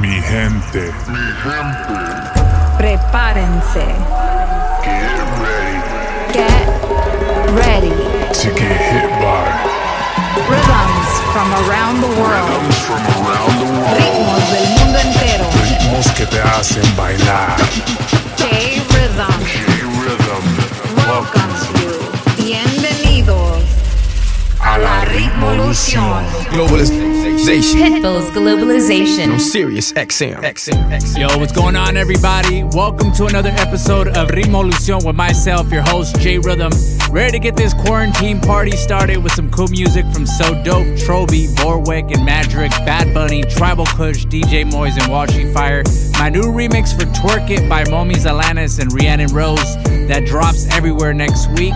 Mi gente. Prepárense. Get ready Get ready. to get hit by Rhythms from around the world. rhythms from around the world. Ritmos del mundo entero. Ritmos que te hacen bailar. J-Rhythm J-Rhythm welcomes you. Bienvenidos a la Ritmolución. Globalization. Pitbull's Globalization. Sirius XM. XM. XM. Yo, what's going on, everybody? Welcome to another episode of Ritmolución with myself, your host, J Rhythm. Ready to get this quarantine party started with some cool music from So Dope, Troby, Vorwick, and Madrick, Bad Bunny, Tribal Kush, DJ Moyes, and Washing Fire. My new remix for Twerk It by Momi Alanis and Rhiannon Rose that drops everywhere next week.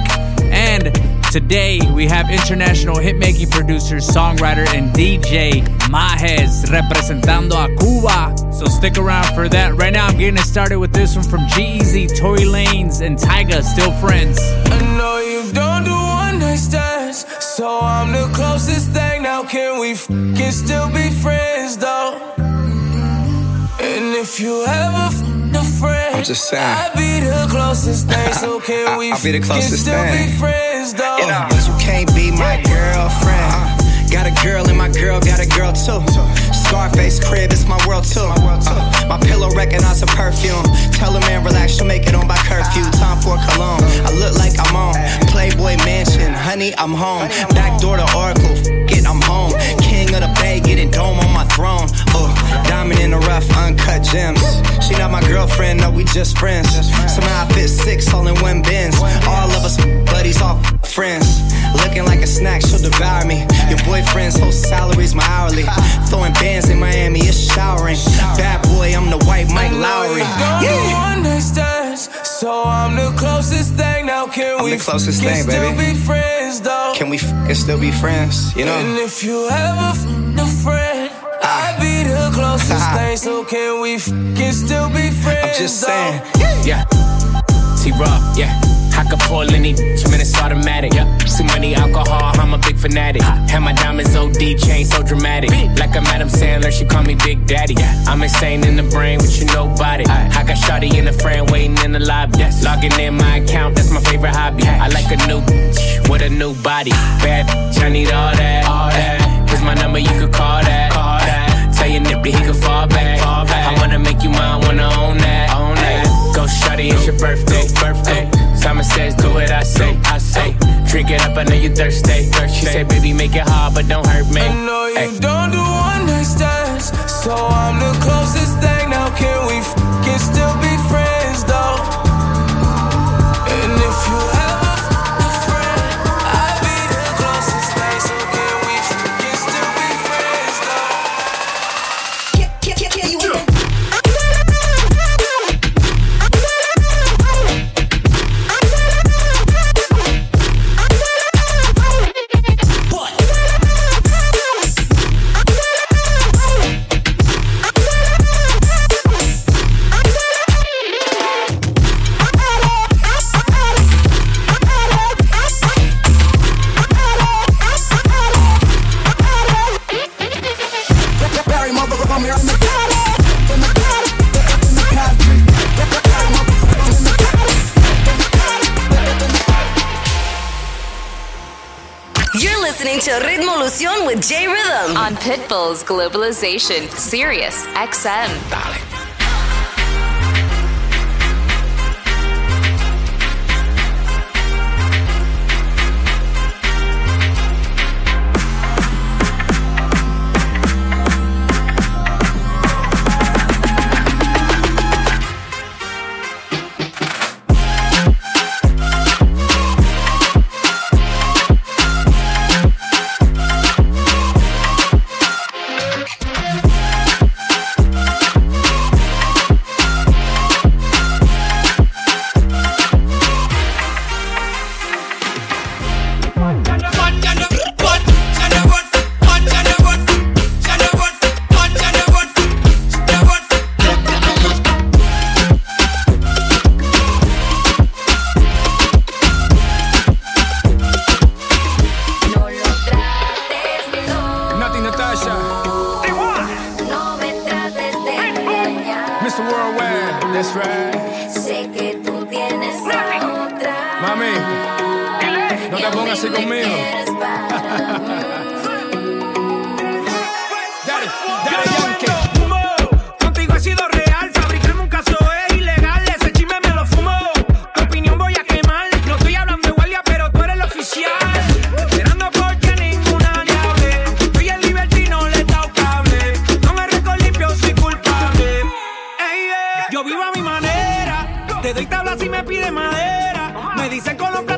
And Today, we have international hitmaking producer, songwriter, and DJ Majes representando a Cuba. So stick around for that. Right now, I'm getting it started with this one from G-Eazy, Tory Lanez, and Tyga, Still Friends. I know you don't do one night stands, so I'm the closest thing. Now can we can still be friends though? And if you ever f- a friend, I'm just saying. I'd be the closest thing. So can we I'll be the closest can still thing. be friends though? You know. But you can't be my girlfriend. Got a girl and my girl got a girl too. Scarface crib, it's my world too. Uh, my pillow recognize a perfume. Tell a man relax, she'll make it on by curfew. Time for cologne. I look like I'm on Playboy Mansion. Honey, I'm home. Back door to Oracle. Get, I'm home. King of the Bay, getting dome on my throne. Uh, diamond in the rough, uncut gems. She not my girlfriend, no, we just friends. Somehow I fit six all in one bins. All of us buddies, all friends. Looking like a snack, she'll devour me. Your boyfriend's whole salary's my hourly. Throwing bands in Miami, it's showering. Bad boy, I'm the white Mike Lowrey. Don't so I'm the closest thing. Now can I'm we the closest can thing, still baby. be friends though? Can we f- still be friends? You know. And if you ever f- a friend, ah. I'd be the closest thing. So can we f- can still be friends? I'm just though? saying. Yeah. T-Raw, yeah. I could pull any bitch, man, it's automatic. Yeah. Too many alcohol, I'm a big fanatic. Have my diamonds OD chain so dramatic. Like I'm Adam Sandler, she call me Big Daddy. I'm insane in the brain with you nobody. I got Shotty in the frame waiting in the lobby. Logging in my account, that's my favorite hobby. I like a new bitch with a new body. Bad bitch, I need all that. All that. Here's my number, you could call that. Call that. Tell your nippy he could fall back. Fall back. I wanna make you mine, wanna own that. Own that. Go shawty, it's your birthday. Birthday. Simon says, do what I say. I say. Drink it up, I know you thirsty. She said, baby, make it hard, but don't hurt me. I know you Ay. don't do one night stands, so I'm the closest thing. Now can we f- can still Globalization. Sirius XM. Nothing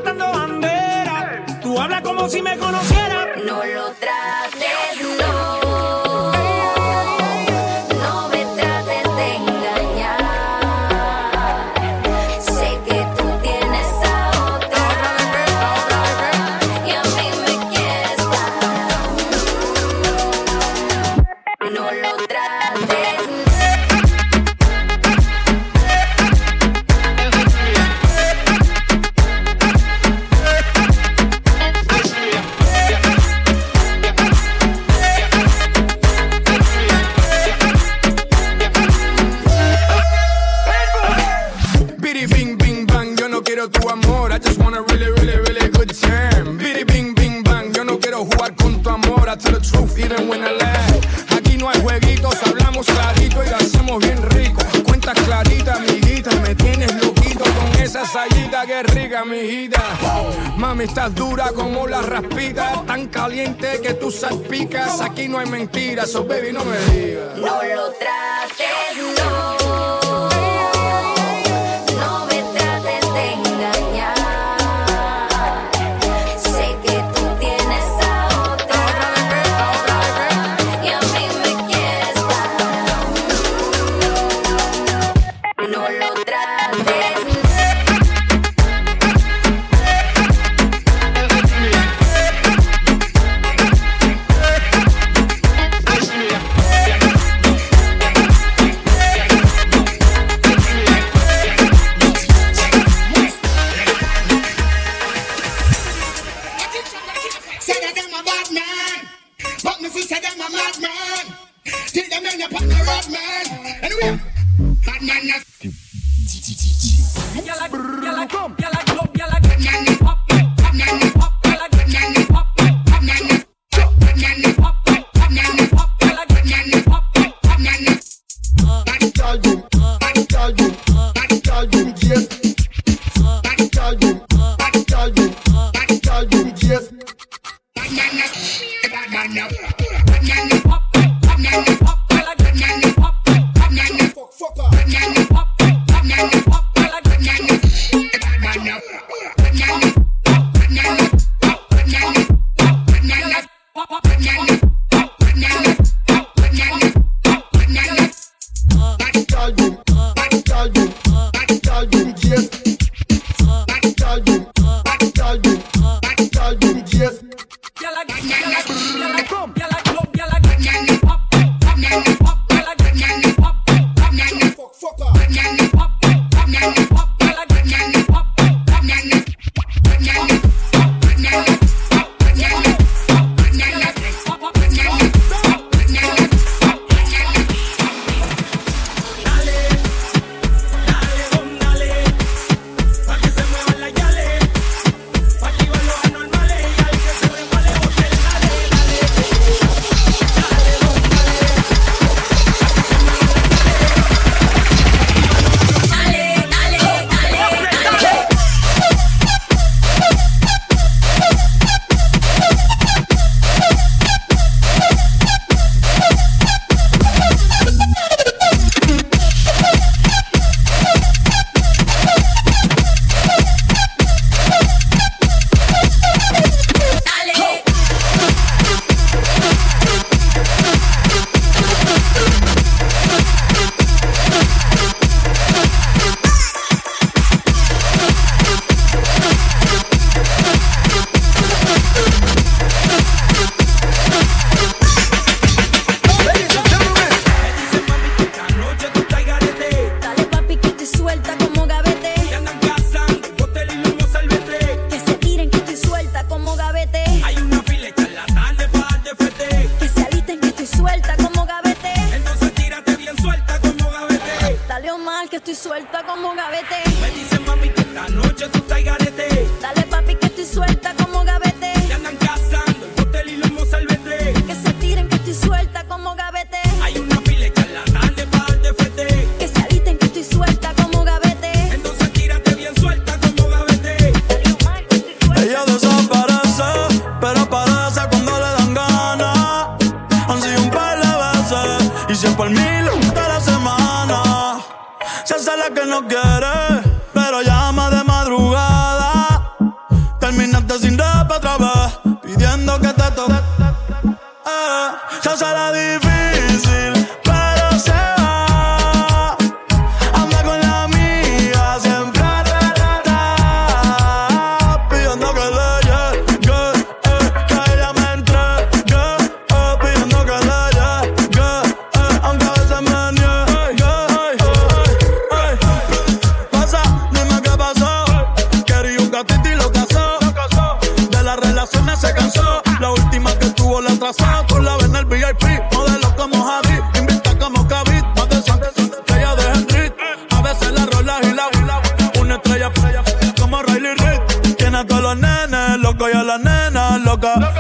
plantando bandera. Tú hablas como si me conocieras. No lo trates. Estás dura como la raspita, tan caliente que tú salpicas. Aquí no hay mentiras, so baby, no me digas. Hallelujah. Bad man,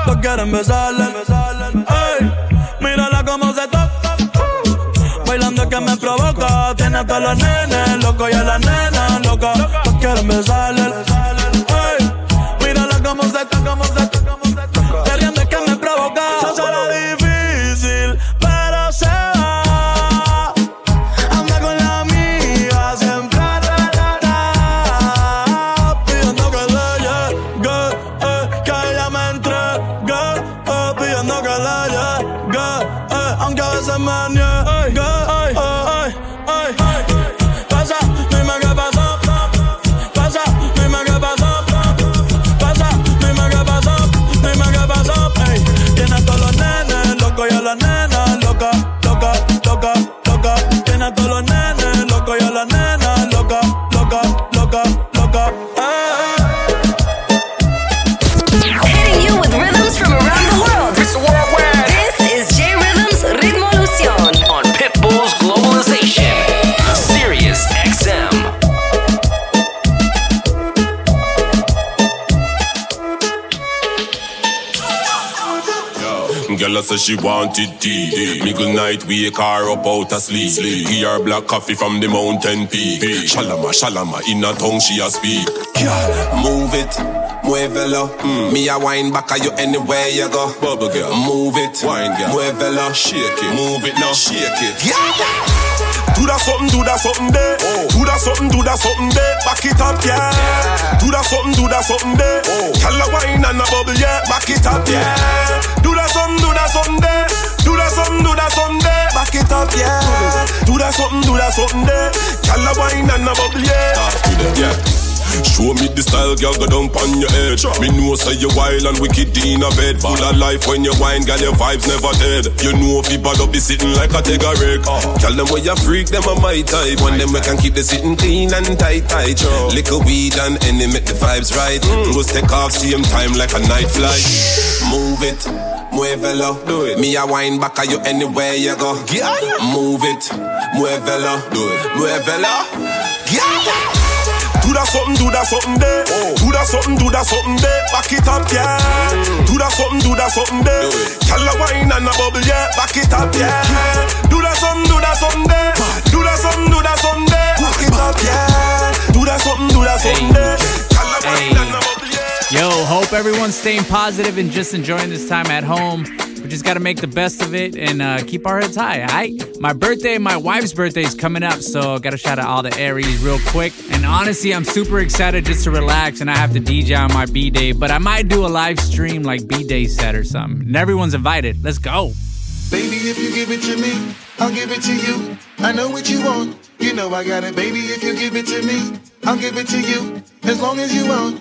Todos quieren besarle. Ey, mírala como se toca. Bailando que me provoca. Tiene a todos los nenes locos y a las nenas locas. Todos quieren besarle. Ey, mírala como se toca, como se toca, Say she wanted tea. Middle night, wake her up out of sleep. Give her black coffee from the mountain peak. Shalama, shalama, in a tongue she a speak. Girl, move it, muévelo. Mm. Me a wine back at you anywhere you go. Bubble girl, Move it, Wine, girl. muévelo. shake it. Move it now. shake it. Yeah. Do that something, do that something there. Oh. Do that something, do that something there. Back it up, yeah. Do that something, do that something there. Oh. Tell her wine and a bubble, yeah. Back it up, yeah. Something, do that something there. Her wine and a bubble, yeah. Yeah. Show me the style, girl, go down on your edge. Me know say you wild and wicked in a bed. Full of life when you wine, girl, your vibes never dead. You know if you bad up, be sitting like a Tega rig. Uh. Tell them where you freak, them are my type. When them we can keep the sitting clean and tight, tight. Liquor weed and any make the vibes right. Clothes take off, same time like a night flight. Move it, muévelo. Do it. Me a wine back at you anywhere you go. Yeah. Move it, muévelo. Do it. Muévelo. Yeah. Do that something, do that something there. Oh. Do that something, do that something there. Back it up, yeah. Mm. Do that something, do that something there. Tell her wine and a bubble, yeah. Back it up, yeah. Do that something, do that something there. Do that something, do that something there. Back it up, yeah. Do that something, do that something there. Tell her wine and a. Yo, hope everyone's staying positive and just enjoying this time at home. We just got to make the best of it and uh, keep our heads high. I, my birthday, my wife's birthday is coming up, so got to shout out all the Aries real quick. And honestly, I'm super excited just to relax and I have to DJ on my B day, but I might do a live stream like B day set or something. And everyone's invited. Let's go. Baby, if you give it to me, I'll give it to you. I know what you want, you know I got it. Baby, if you give it to me, I'll give it to you. As long as you want,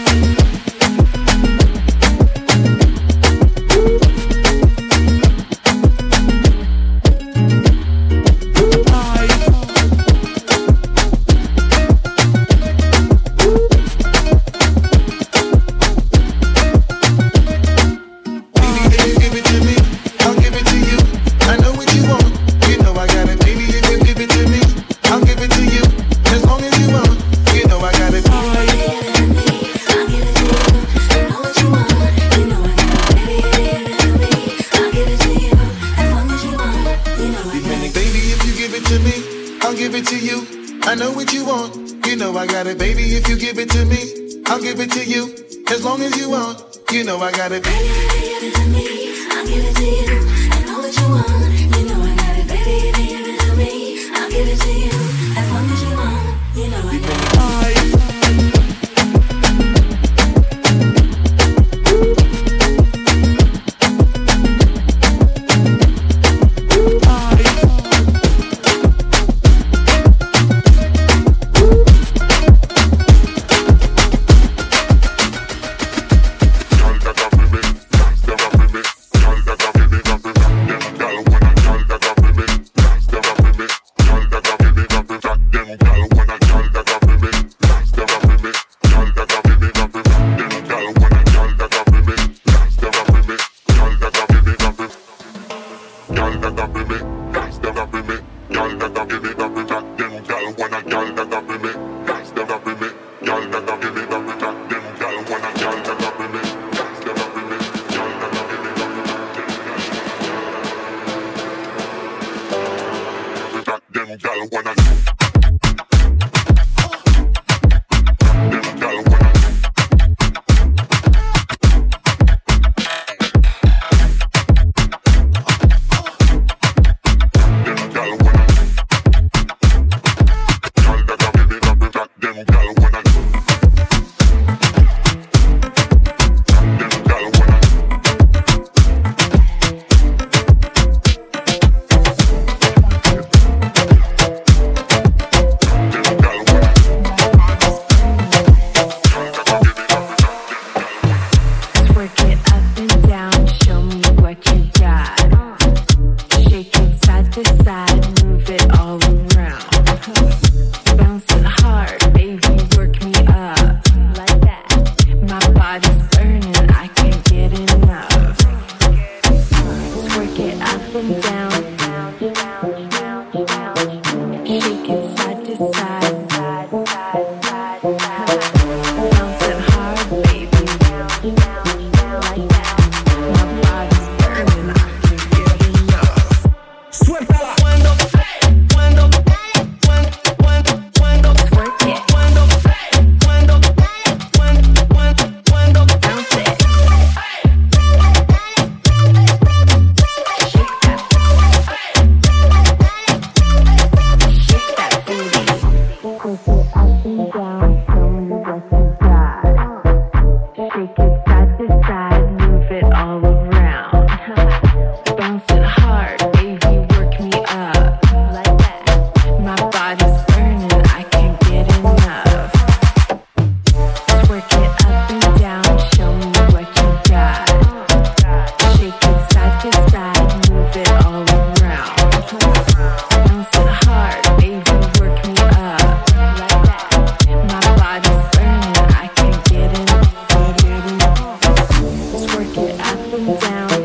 Down.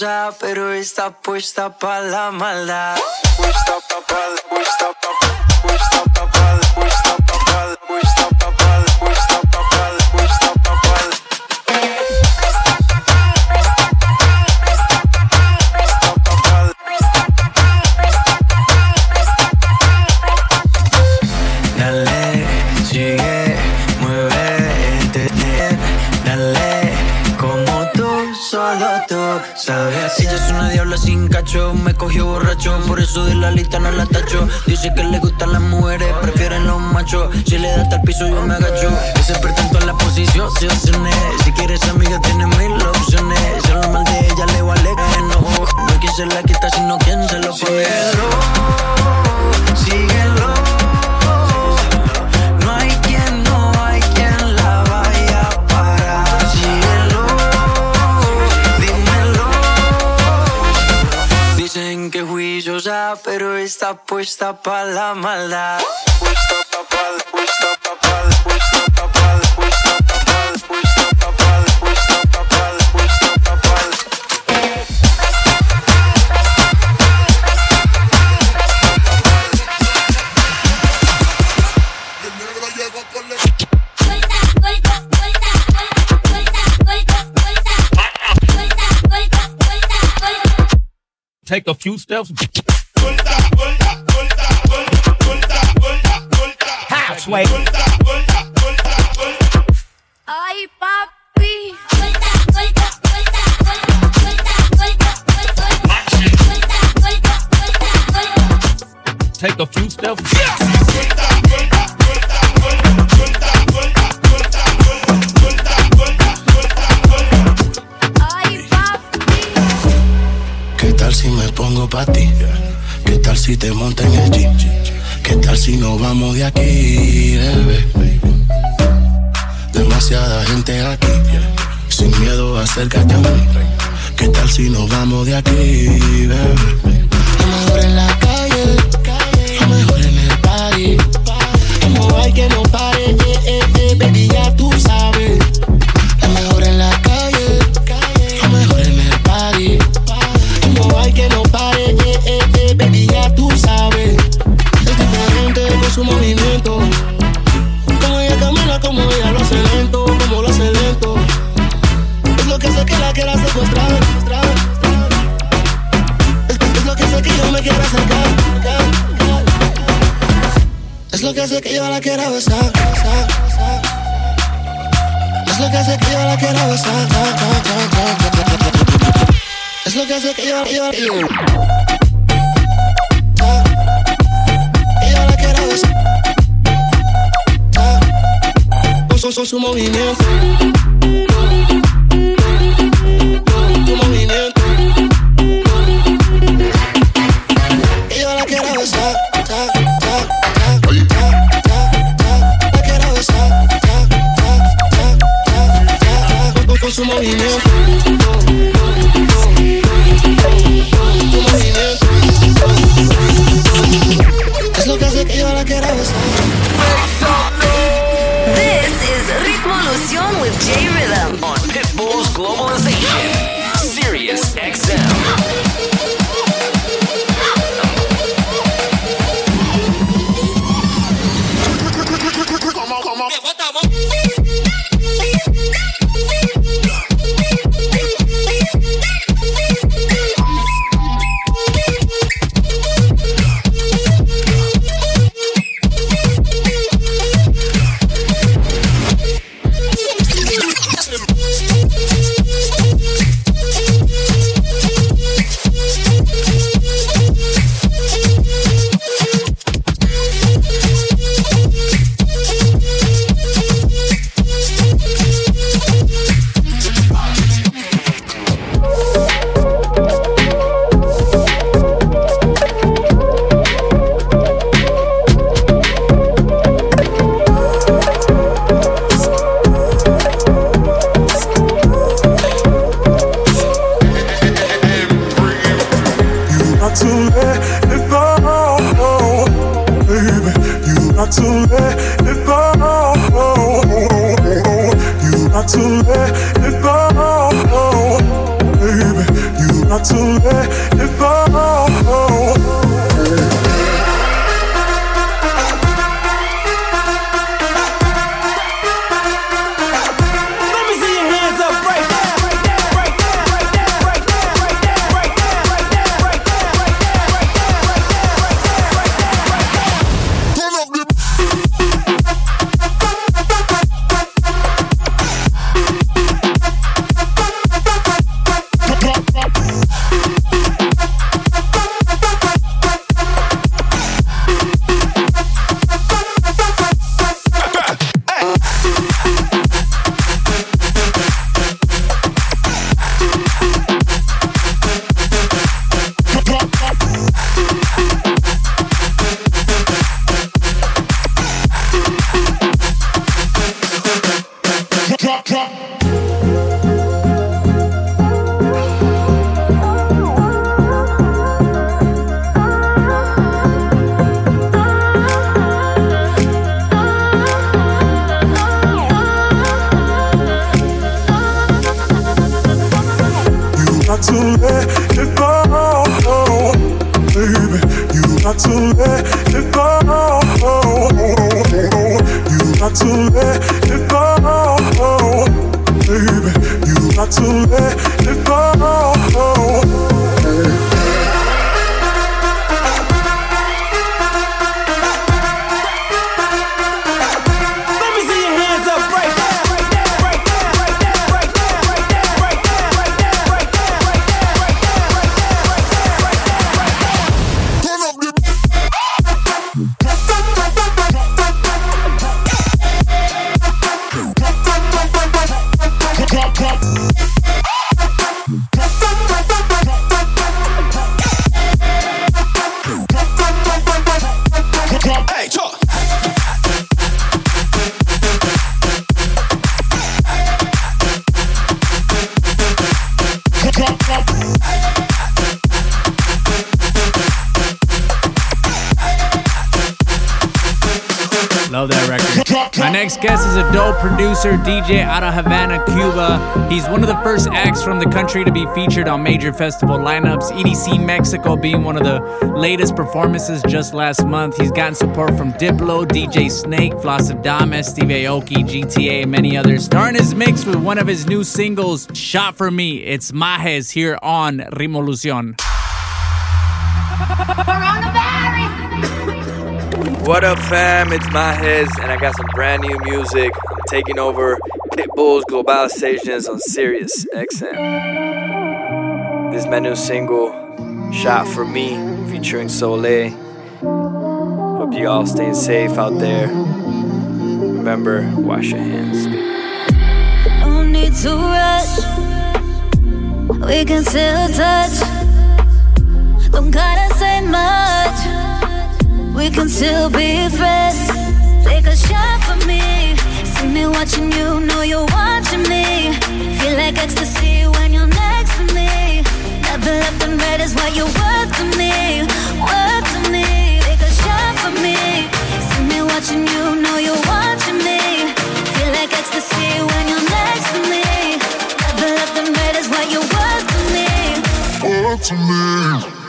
Juiciosa, pero está puesta para la maldad. Puesta pa' puesta pa' puesta pa' puesta por eso de la lista no la tacho. Dice que le gustan las mujeres, prefieren los machos. Si le da hasta el piso, yo me agacho. Ese pretento en la posición, se opciones. Si quieres amiga, tienes mil opciones. Si lo mal de ella le vale que no. No hay quien se la quita, sino quien se lo pone. Síguelo, no pero está puesta para la maldad. Puesta pa' pal- puesta pa' pal- puesta pa' pal- puesta pa' pal- puesta pa' pal- puesta pa' pal- puesta pa' pal. Take a few steps. Halfway. Ay, papi. Take a few steps. ¿Qué tal si me pongo pa' ti? ¿Qué tal si te monta en el jeep? ¿Qué tal si nos vamos de aquí, bebé? Demasiada gente aquí, sin miedo acércate a mí. ¿Qué tal si nos vamos de aquí, bebé? Mejor en la calle, yo la quiero besar. besar, besar. Es lo que sé que yo la quiero besar. Es lo que sé que yo, yo, yo. Ella la besar. Su movimiento. He's one of the first acts from the country to be featured on major festival lineups. EDC Mexico being one of the latest performances just last month. He's gotten support from Diplo, DJ Snake, Flosstradamus, Steve Aoki, GTA, and many others. Starting his mix with one of his new singles, Shot for Me. It's Majes here on Ritmolución. What up, fam? It's Mahez, and I got some brand new music. I'm taking over Pitbull's Global Stations on Sirius XM. This is my new single, Shot for Me, featuring Soleil. Hope you all staying safe out there. Remember, wash your hands. No need to rush. We can still touch. Don't gotta say much. We can still be friends. Take a shot for me. See me watching you, know you're watching me. Feel like ecstasy when you're next to me. Never left is what you're worth to me. Worth to me. Take a shot for me. See me watching you, know you're watching me. Feel like ecstasy when you're next to me. Never left is what you're worth to me. Worth to me.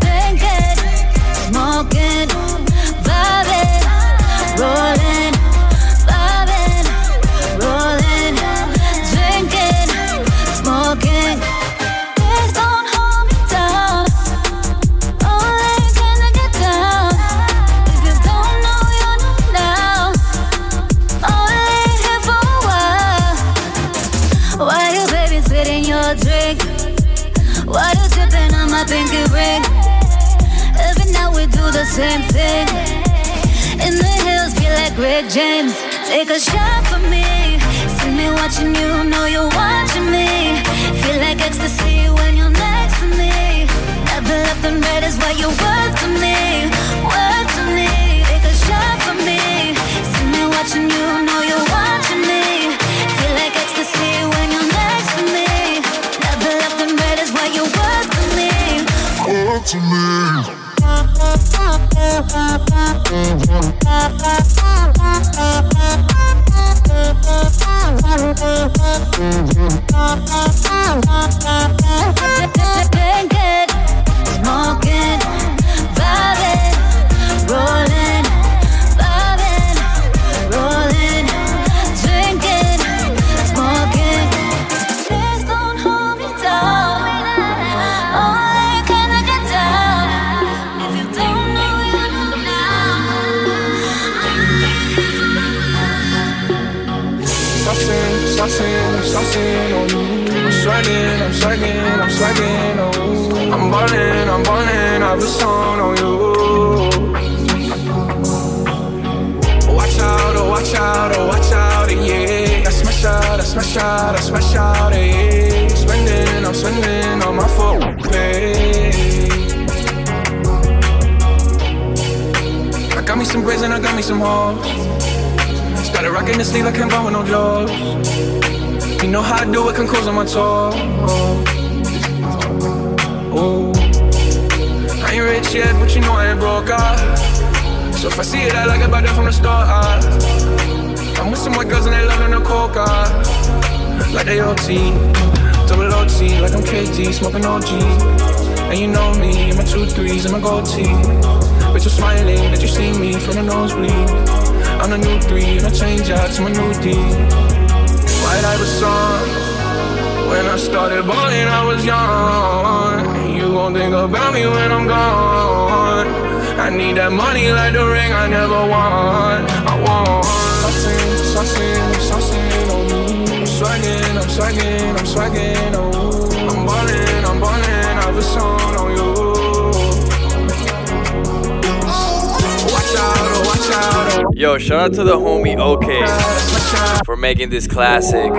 Drinking, smoking, vibing, rolling, Water dripping on my pinky ring. Every night we do the same thing. In the hills, feel like Rick James. Take a shot for me. See me watching you, know you're watching me. Feel like ecstasy when you're next to me. Never left and red is what you're worth to me. Worth to me. Take a shot for me. See me watching you, know you're watching me. to me. Drinking, smoking, vibing, rolling. I'm swagging. I'm ballin', I'm ballin', I a song on you. Watch out, oh watch out, oh watch out, yeah. I smash out, I smash out, I smash out, yeah. I'm spending, I'm spending on my phone pay. I got me some braids and I got me some hoes. Got a rock in the sleeve, I can't buy with no jaws. You know how I do it, can close on my toes. Oh, I ain't rich yet, but you know I ain't broke. Ah. So if I see it, I like it that from the start. Ah. I'm with some white girls and they loving the coca. Like they OT, double OT, like I'm KT, smoking OG. And you know me, and my two threes and my gold tee. But you're smiling that you see me from the nosebleed. I'm the new three, and I change out to my new D. White Iverson. When I started balling, I was young. You gon' think about me when I'm gone. I need that money like the ring I never won. I want. Saucing, saucing, saucing on you. I'm swagging, I'm swagging, I'm swagging on you. I'm ballin', I'm ballin', I have a song on you. Watch out, watch out. Yo, shout out to the homie OK for making this classic.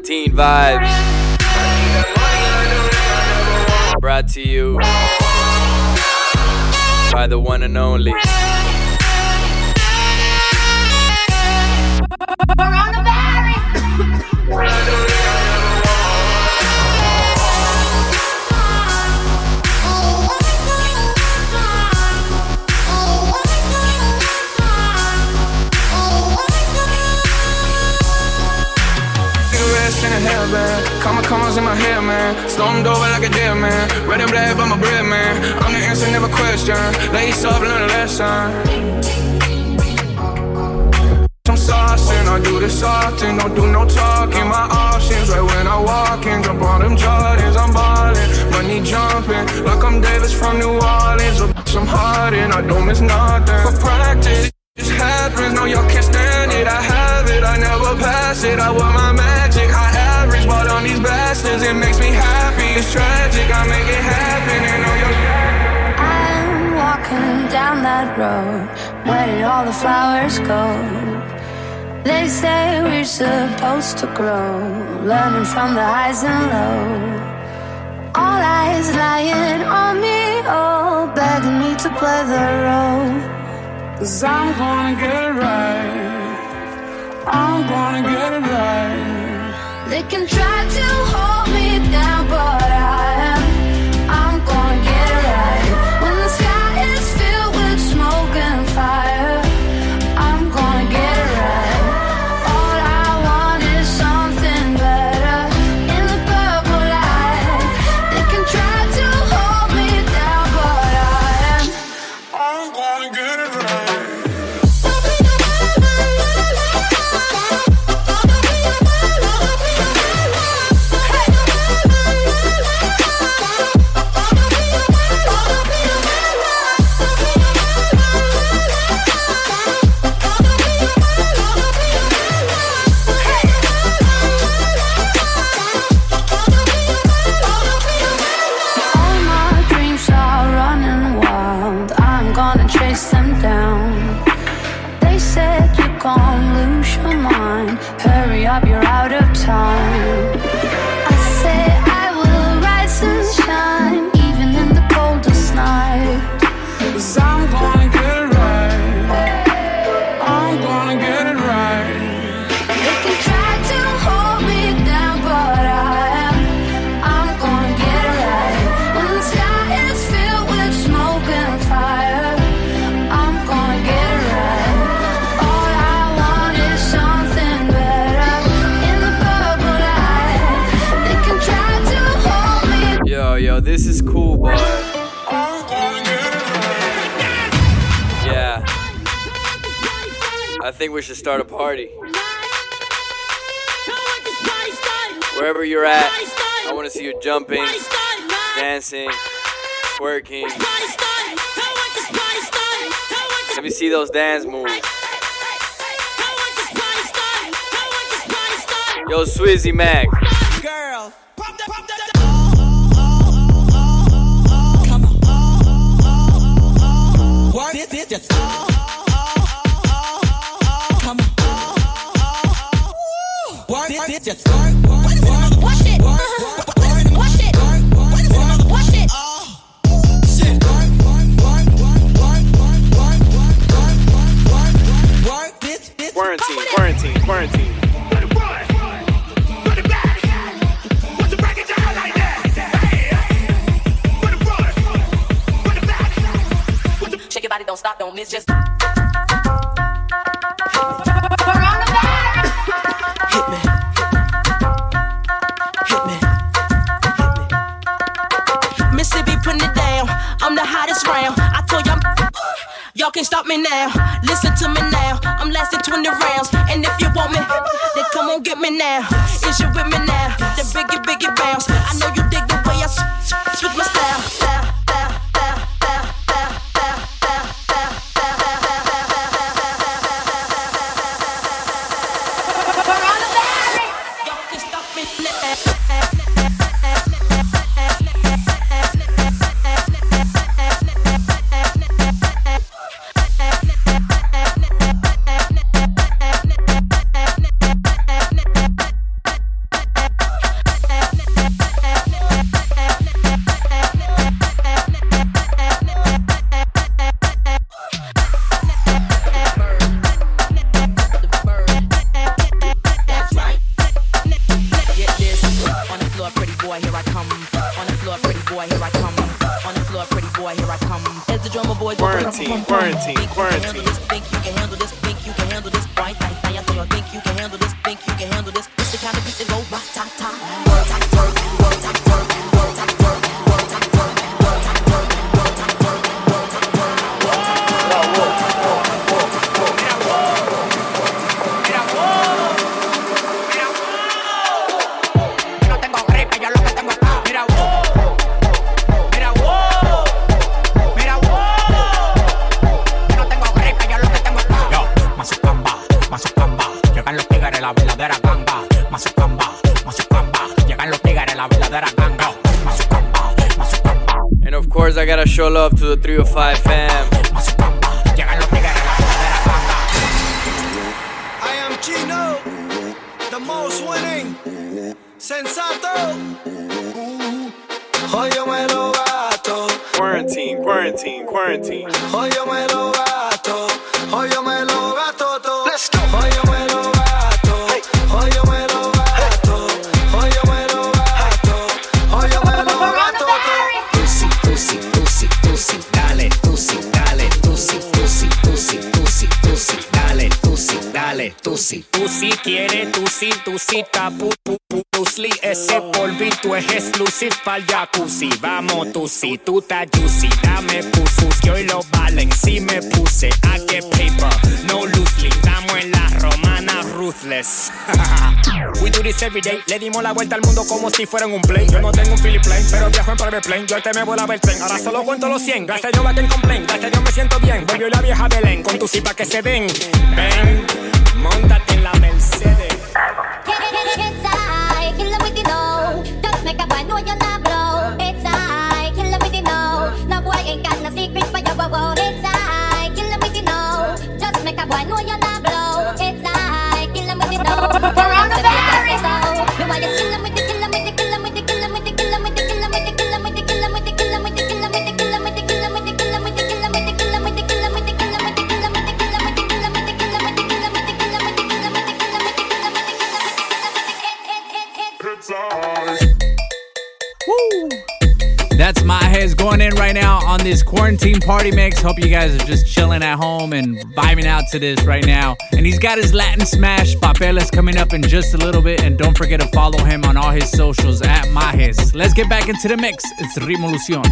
Quarantine vibes. Brought to you by the one and only. Cigarettes hairband, comma commas in my hair, man. Stormed over like a deer, man. Red and black by my bread, man. I'm the answer, never question. Lace up, learn a lesson. I'm saucing, I do this often, don't do no talking. My options, right when I walk in, jump on them Jordans, I'm ballin', money jumping, like I'm Davis from New Orleans. Oh, bitch, I'm hard and I don't miss nothing. For practice, just happens, no, y'all can't stand it. I have it, I never pass it. I want my magic, bastards, it makes me happy. It's tragic, I make it happen, and all your I'm walking down that road. Where did all the flowers go? They say we're supposed to grow, learning from the highs and lows. All eyes lying on me, all begging me to play the role. Cause I'm gonna get it right. I'm gonna get it right. They can try to hold me down, but think we should start a party. Wherever you're at, I want to see you jumping, dancing, twerking. Let me see those dance moves. Yo, Swizzy Mac. Girl. Come on. This just. That's just work. Wait it. It. Shake your body, don't stop, don't miss, just. me now. Listen to me now. I'm lasting 20 rounds. And if you want me, then come on, get me now. Is you with me now? Then biggie, biggie bounce. I know you Tú sí quieres, tú sí, tú sí, tapu, pu, pu, pusli. Ese polvito es exclusive para jacuzzi. Vamos, tú sí, tú ta juicy. Dame pusus, que hoy lo valen. Si me puse a que paper, no loosely. Estamos en la ruthless. We do this every day. Le dimos la vuelta al mundo como si fueran un play. Yo no tengo un Philip Plane, pero viajo en private plane. Yo te me volaba el tren. Ahora solo cuento los 100. Gracias a Dios va quien complain. Gracias a Dios me siento bien. Volvió la vieja Belén con tu cipa que se den. Ven, montate en la Mercedes. Secret it's I a know you're not. That's my heads going in right now on this quarantine party mix. Hope you guys are just chilling at home and vibing out to this right now. And he's got his Latin smash papeles coming up in just a little bit. And don't forget to follow him on all his socials at Majes. Let's get back into the mix. It's Ritmolución.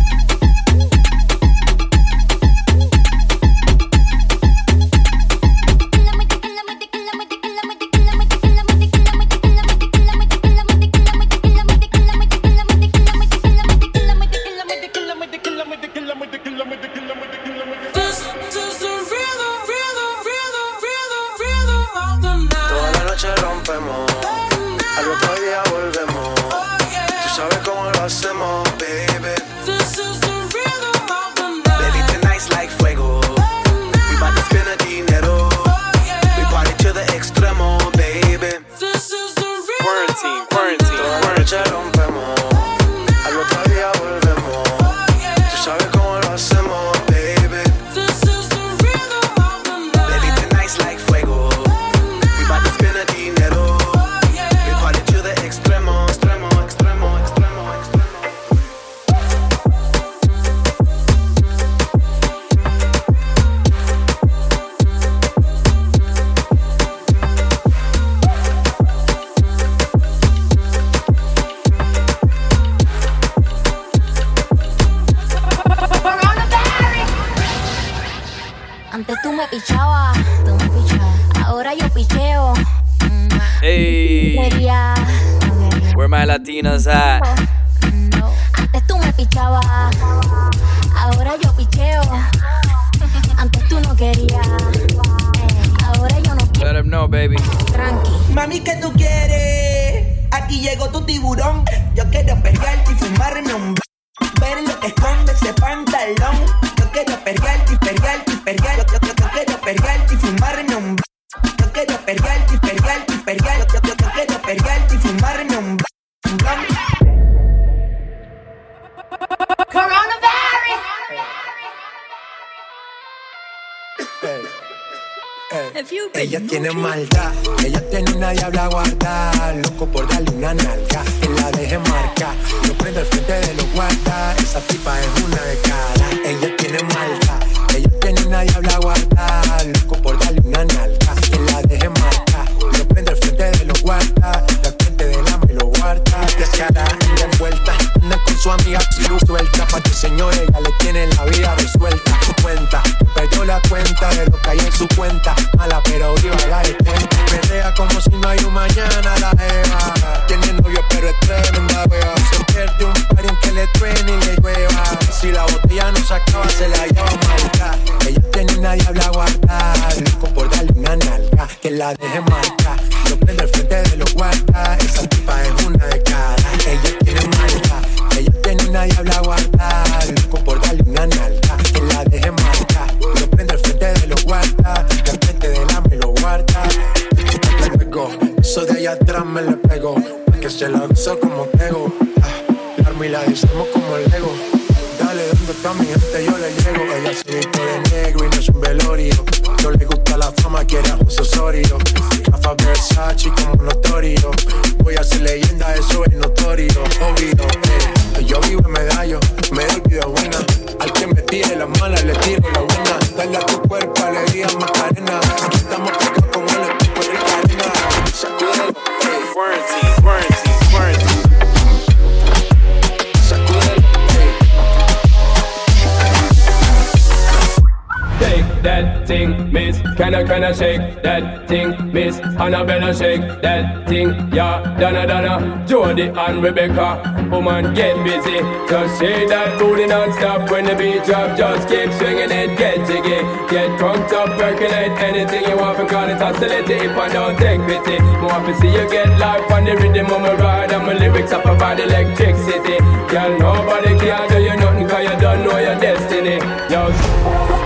shake that thing, yeah. Donna, Donna, Jody and Rebecca. Woman, get busy. Just shake that booty non-stop when the beat drop. Just keep swinging it, get jiggy. Get crunked up, percolate anything you want. Because it's oscillate if I don't take pity. More to see you get life on the rhythm of my ride. And my lyrics up about electricity. Girl, nobody can do you nothing. Cause you don't know your destiny. Yo.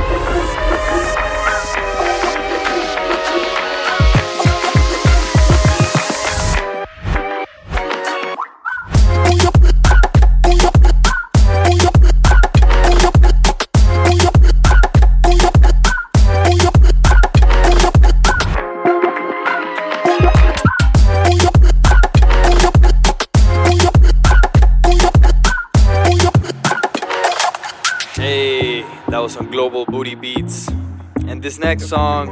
next song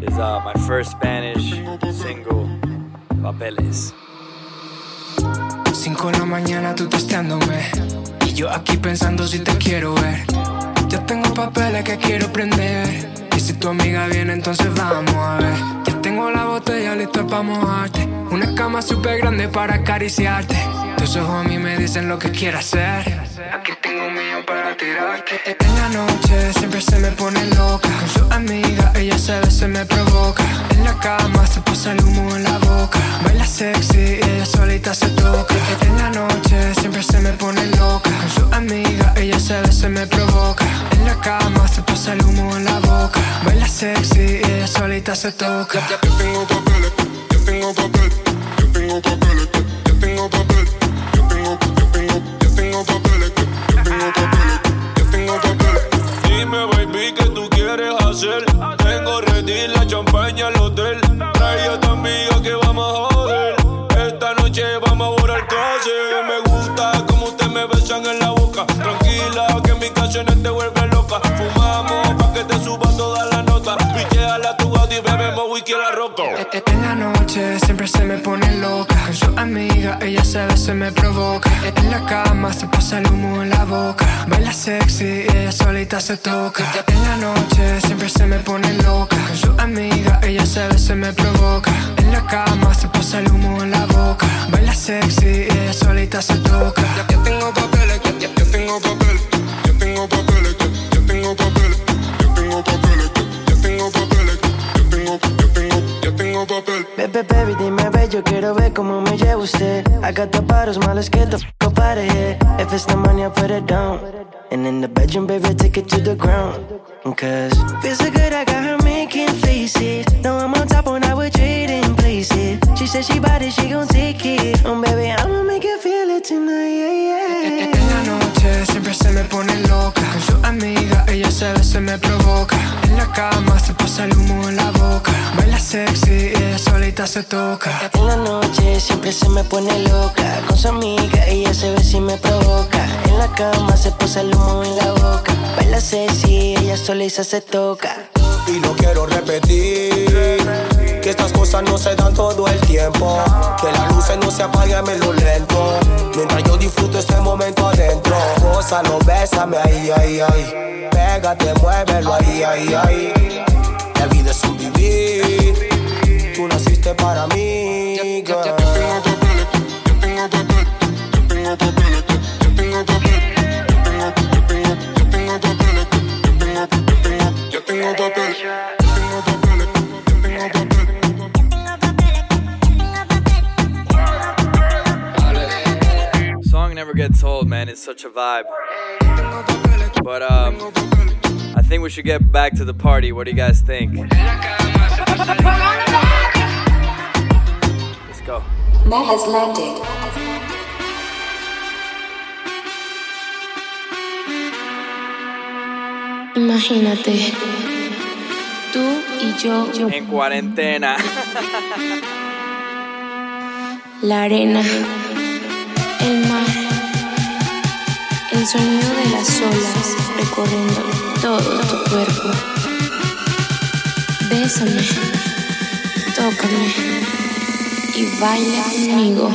is uh, my first Spanish single, Papeles. 5 de la mañana tú testeándome y yo aquí pensando si te quiero ver. Yo tengo papeles que quiero prender y si tu amiga viene entonces vamos a ver. Ya tengo la botella lista para mojarte, una cama súper grande para acariciarte. Tus ojos a mí me dicen lo que quiero hacer. Aquí tengo un millón para tirarte. En la noche siempre se me pone loca. Con su amiga, ella se sabe, se me provoca. En la cama se pasa el humo en la boca. Baila sexy y ella solita se toca. En la noche siempre se me pone loca. Con su amiga, ella se sabe, se me provoca. En la cama se pasa el humo en la boca. Baila sexy y ella solita se toca. Ya Yo tengo papeles, yo tengo papeles, yo tengo papeles. Hacer? Tengo ready la champaña al amiga, ella se ve, se me provoca. En la cama se pasa el humo en la boca. Baila sexy y ella solita se toca. En la noche siempre se me pone loca. Con su amiga, ella se ve, se me provoca. En la cama se pasa el humo en la boca. Baila sexy y ella solita se toca. Yo tengo papeles, yo tengo papel, papel. Bebe, baby, dime, ve, yo quiero ver cómo me lleva usted. I got the bottles, malos que te f out of here. If it's the money, I put it down. And in the bedroom, baby, take it to the ground. Cause feels so good, I got her making faces. Now I'm on top when I would trade in places. She said she bought it, she gon' take it. Oh, baby, I'ma make you feel it tonight, yeah, yeah. Se me pone loca. Con su amiga, ella se ve, se me provoca. En la cama se pasa el humo en la boca. Baila sexy y ella solita se toca. En la noche siempre se me pone loca Con su amiga ella se ve si me provoca En la cama se posa el humo en la boca Baila sexy, ella solita se toca Y no quiero repetir que estas cosas no se dan todo el tiempo. Que las luces no se apaguen lo lento. Mientras yo disfruto este momento adentro. Gózalo, bésame ahí, ahí, ahí. Pégate, muévelo ahí, ahí, ahí. La vida es un vivir. Tú naciste para mí. Yo tengo papeles, yo tengo papel, yo tengo papeles, yo tengo papel, yo tengo, yo tengo, yo tengo papeles, yo tengo, yo tengo, yo tengo papeles, never gets old, man. It's such a vibe. But um, I think we should get back to the party. What do you guys think? Let's go. That has landed. Imagínate, tú y yo, En cuarentena. la arena, el mar, el sonido de las olas recorriendo todo tu cuerpo. Bésame, tócame y baila conmigo.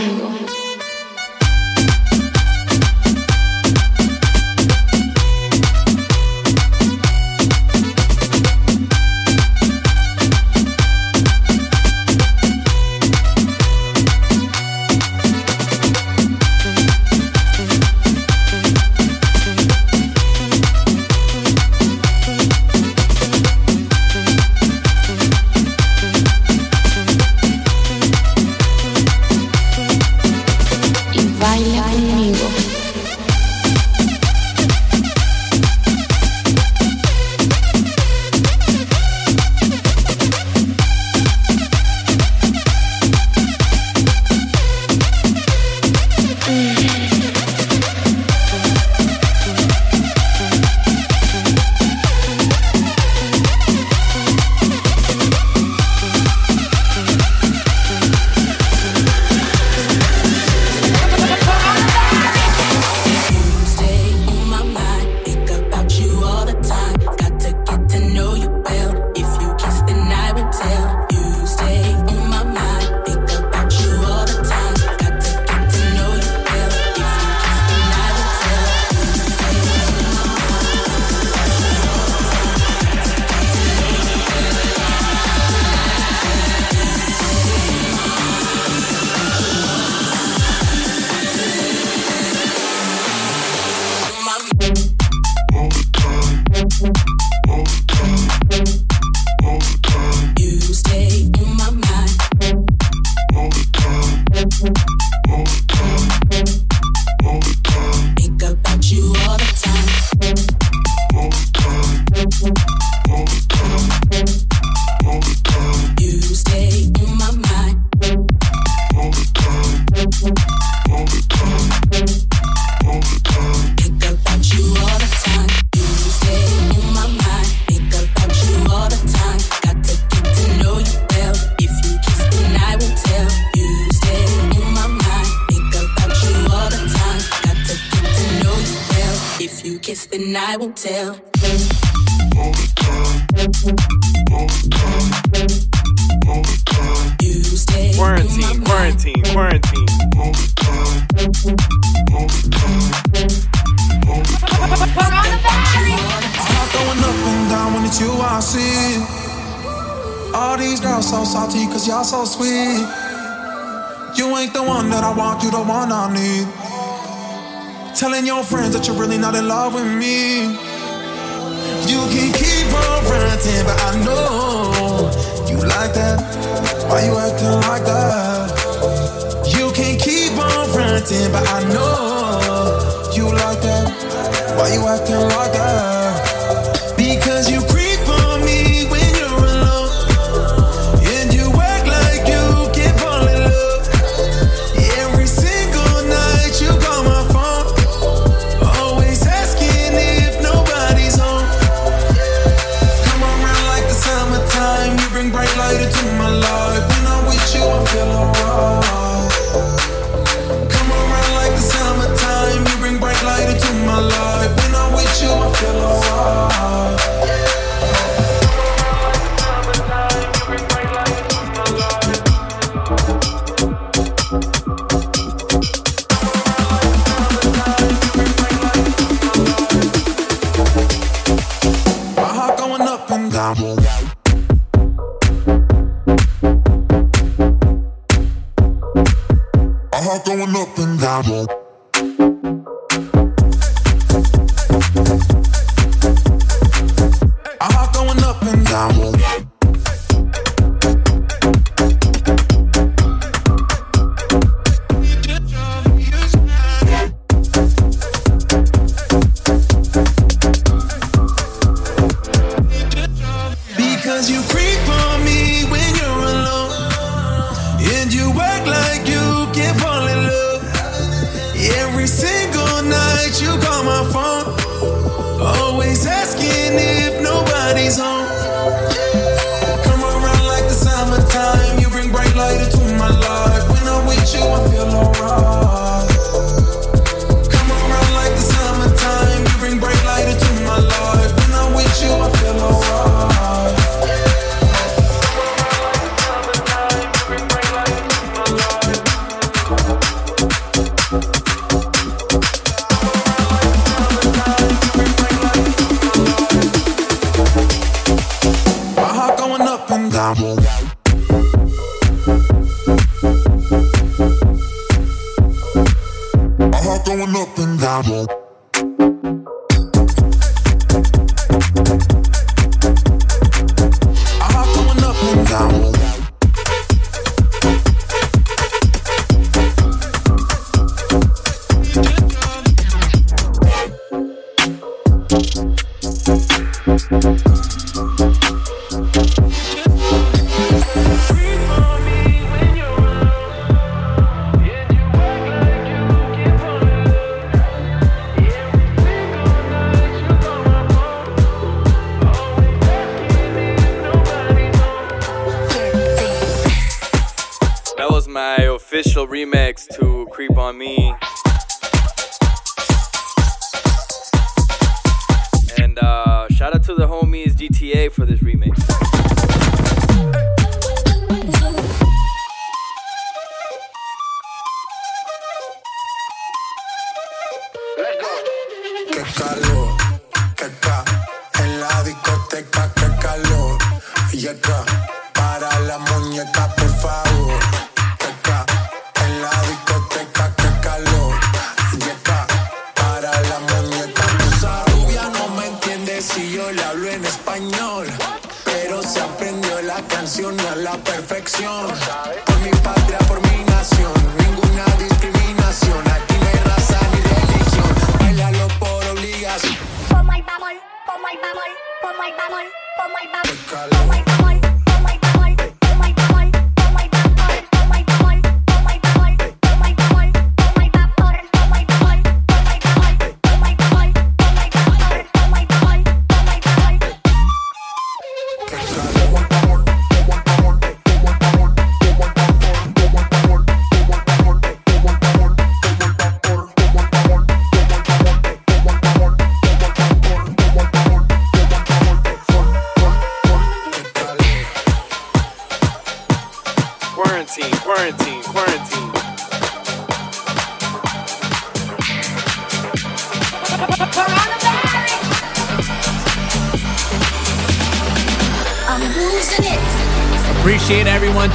but I know you like that. Why you acting like that?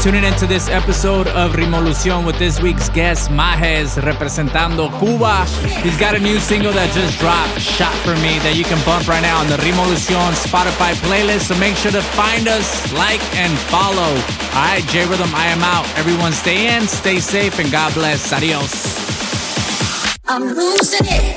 Tuning into this episode of Ritmolución with this week's guest, Majes, representando Cuba. He's got a new single that just dropped, Shot For Me, that you can bump right now on the Ritmolución Spotify playlist. So make sure to find us, like, and follow. All right, J Rhythm, I am out. Everyone stay in, stay safe, and God bless. Adios. I'm losing it.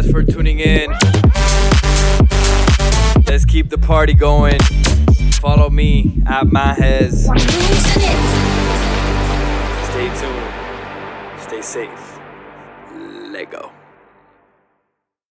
Guys for tuning in. Let's keep the party going. Follow me at Mahez. Stay tuned. Stay safe.